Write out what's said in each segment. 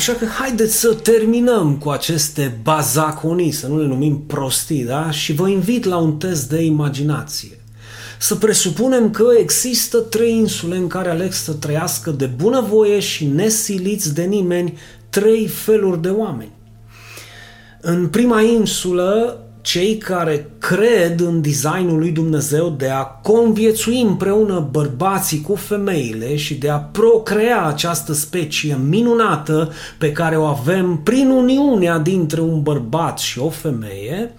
Așa că haideți să terminăm cu aceste bazaconii, să nu le numim prostii, da? Și vă invit la un test de imaginație. Să presupunem că există trei insule în care aleg să trăiască de bunăvoie și nesiliți de nimeni trei feluri de oameni. În prima insulă cei care cred în designul lui Dumnezeu de a conviețui împreună bărbații cu femeile și de a procrea această specie minunată pe care o avem prin uniunea dintre un bărbat și o femeie,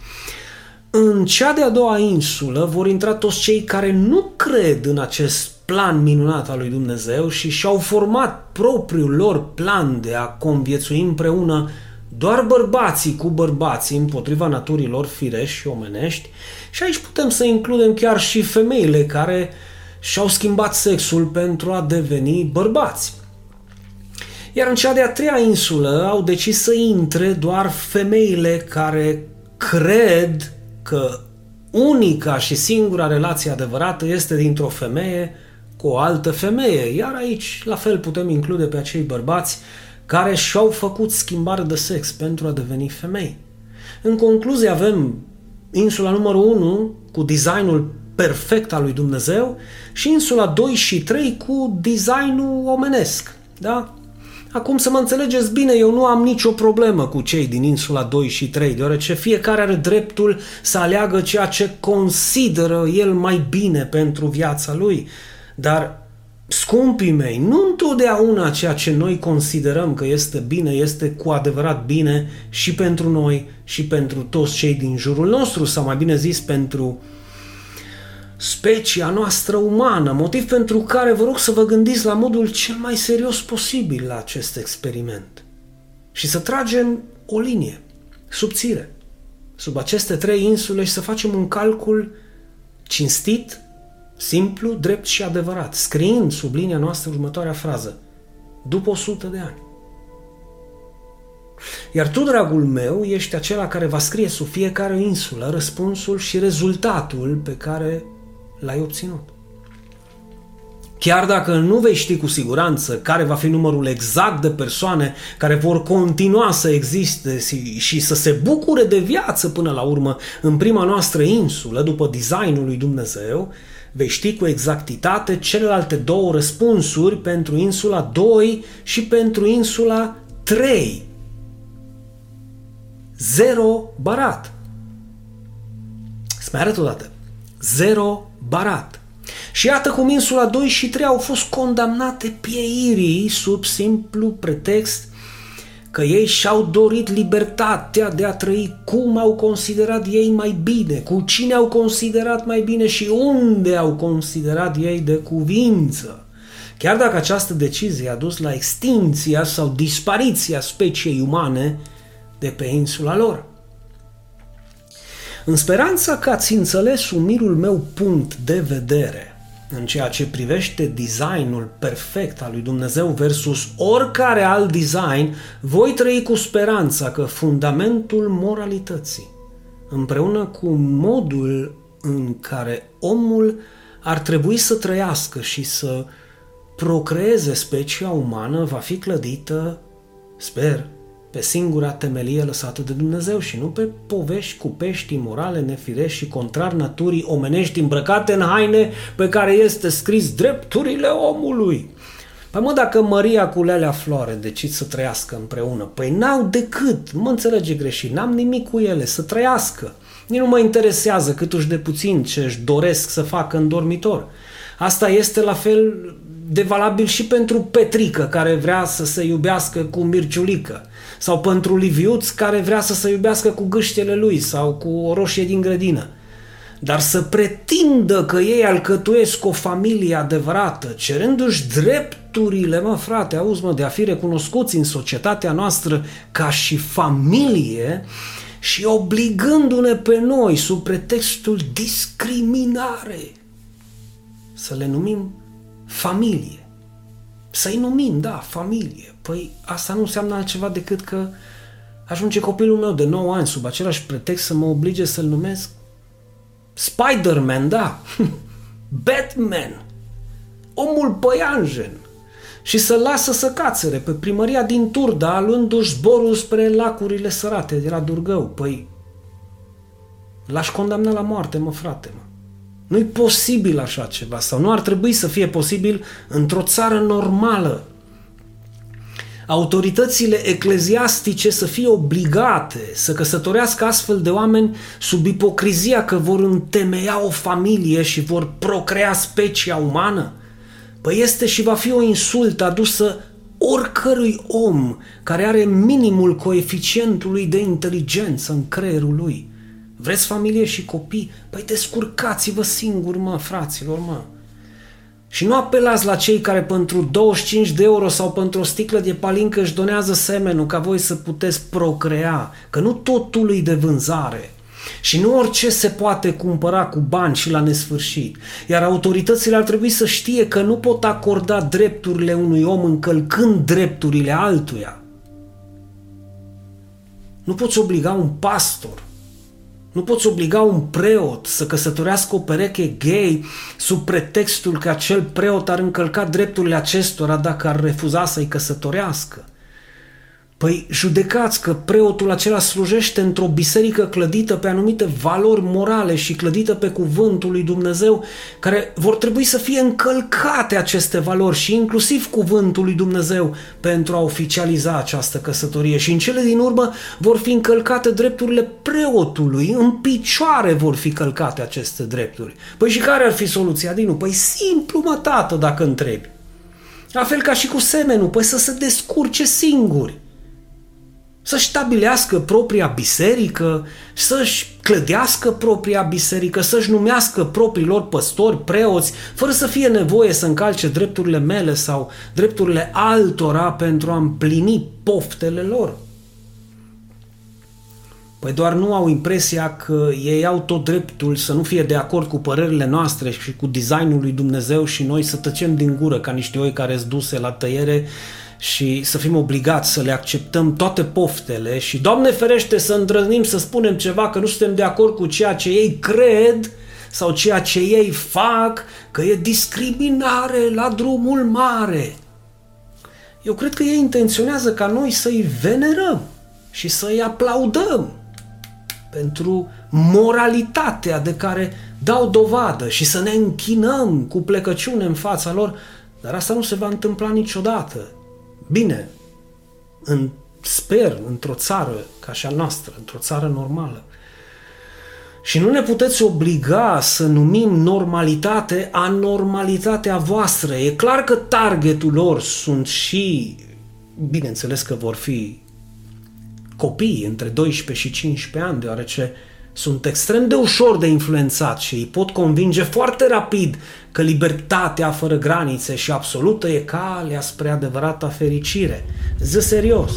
în cea de-a doua insulă vor intra toți cei care nu cred în acest plan minunat al lui Dumnezeu și și-au format propriul lor plan de a conviețui împreună doar bărbații cu bărbații împotriva naturilor firești și omenești și aici putem să includem chiar și femeile care și-au schimbat sexul pentru a deveni bărbați. Iar în cea de-a treia insulă au decis să intre doar femeile care cred că unica și singura relație adevărată este dintr-o femeie cu o altă femeie. Iar aici, la fel, putem include pe acei bărbați care și-au făcut schimbare de sex pentru a deveni femei. În concluzie avem insula numărul 1 cu designul perfect al lui Dumnezeu și insula 2 și 3 cu designul omenesc. Da? Acum să mă înțelegeți bine, eu nu am nicio problemă cu cei din insula 2 și 3, deoarece fiecare are dreptul să aleagă ceea ce consideră el mai bine pentru viața lui. Dar Scumpii mei, nu întotdeauna ceea ce noi considerăm că este bine este cu adevărat bine și pentru noi și pentru toți cei din jurul nostru, sau mai bine zis pentru specia noastră umană, motiv pentru care vă rog să vă gândiți la modul cel mai serios posibil la acest experiment. Și să tragem o linie subțire. Sub aceste trei insule și să facem un calcul cinstit, Simplu, drept și adevărat, scriind sub linia noastră următoarea frază. După 100 de ani. Iar tu, dragul meu, ești acela care va scrie sub fiecare insulă răspunsul și rezultatul pe care l-ai obținut. Chiar dacă nu vei ști cu siguranță care va fi numărul exact de persoane care vor continua să existe și să se bucure de viață până la urmă în prima noastră insulă, după designul lui Dumnezeu, vei ști cu exactitate celelalte două răspunsuri pentru insula 2 și pentru insula 3. Zero barat. Să mai arăt odată. Zero barat. Și iată cum insula 2 și 3 au fost condamnate pieirii sub simplu pretext că ei și-au dorit libertatea de a trăi cum au considerat ei mai bine, cu cine au considerat mai bine și unde au considerat ei de cuvință. Chiar dacă această decizie a dus la extinția sau dispariția speciei umane de pe insula lor. În speranța că ați înțeles umilul meu punct de vedere, în ceea ce privește designul perfect al lui Dumnezeu versus oricare alt design, voi trăi cu speranța că fundamentul moralității, împreună cu modul în care omul ar trebui să trăiască și să procreeze specia umană, va fi clădită, sper, pe singura temelie lăsată de Dumnezeu și nu pe povești cu pești morale, nefirești și contrar naturii omenești îmbrăcate în haine pe care este scris drepturile omului. Păi mă, dacă Maria cu Lelea Floare decid să trăiască împreună, păi n-au decât, nu mă înțelege greșit, n-am nimic cu ele, să trăiască. Nici nu mă interesează cât uși de puțin ce își doresc să facă în dormitor. Asta este la fel de valabil și pentru Petrică, care vrea să se iubească cu Mirciulică sau pentru Liviuț care vrea să se iubească cu gâștele lui sau cu o roșie din grădină. Dar să pretindă că ei alcătuiesc o familie adevărată, cerându-și drepturile, mă frate, auzi mă, de a fi recunoscuți în societatea noastră ca și familie și obligându-ne pe noi sub pretextul discriminare să le numim familie. Să-i numim, da, familie. Păi asta nu înseamnă altceva decât că ajunge copilul meu de 9 ani sub același pretext să mă oblige să-l numesc Spider-Man, da, Batman, omul păianjen. și să lasă să cațere pe primăria din Turda, luându-și zborul spre lacurile sărate de la Durgău. Păi, l-aș condamna la moarte, mă, frate, mă. Nu-i posibil așa ceva sau nu ar trebui să fie posibil într-o țară normală. Autoritățile ecleziastice să fie obligate să căsătorească astfel de oameni sub ipocrizia că vor întemeia o familie și vor procrea specia umană? Păi este și va fi o insultă adusă oricărui om care are minimul coeficientului de inteligență în creierul lui. Vreți familie și copii? Păi descurcați-vă singuri, mă, fraților, mă. Și nu apelați la cei care pentru 25 de euro sau pentru o sticlă de palincă își donează semenul ca voi să puteți procrea, că nu totul e de vânzare. Și nu orice se poate cumpăra cu bani și la nesfârșit. Iar autoritățile ar trebui să știe că nu pot acorda drepturile unui om încălcând drepturile altuia. Nu poți obliga un pastor nu poți obliga un preot să căsătorească o pereche gay sub pretextul că acel preot ar încălca drepturile acestora dacă ar refuza să-i căsătorească. Păi judecați că preotul acela slujește într-o biserică clădită pe anumite valori morale și clădită pe cuvântul lui Dumnezeu, care vor trebui să fie încălcate aceste valori și inclusiv cuvântul lui Dumnezeu pentru a oficializa această căsătorie. Și în cele din urmă vor fi încălcate drepturile preotului, în picioare vor fi călcate aceste drepturi. Păi și care ar fi soluția, Dinu? Păi simplu, mă, tată, dacă întrebi. La fel ca și cu semenul, păi să se descurce singuri să-și stabilească propria biserică, să-și clădească propria biserică, să-și numească propriilor păstori, preoți, fără să fie nevoie să încalce drepturile mele sau drepturile altora pentru a împlini poftele lor. Păi doar nu au impresia că ei au tot dreptul să nu fie de acord cu părerile noastre și cu designul lui Dumnezeu și noi să tăcem din gură ca niște oi care sunt duse la tăiere și să fim obligați să le acceptăm toate poftele și, Doamne ferește, să îndrăznim să spunem ceva că nu suntem de acord cu ceea ce ei cred sau ceea ce ei fac, că e discriminare la drumul mare. Eu cred că ei intenționează ca noi să-i venerăm și să-i aplaudăm pentru moralitatea de care dau dovadă și să ne închinăm cu plecăciune în fața lor, dar asta nu se va întâmpla niciodată. Bine, în, sper, într-o țară ca și a noastră, într-o țară normală. Și nu ne puteți obliga să numim normalitate anormalitatea voastră. E clar că targetul lor sunt și, bineînțeles că vor fi copii între 12 și 15 ani, deoarece sunt extrem de ușor de influențat și îi pot convinge foarte rapid că libertatea fără granițe și absolută e calea spre adevărata fericire. Ză serios!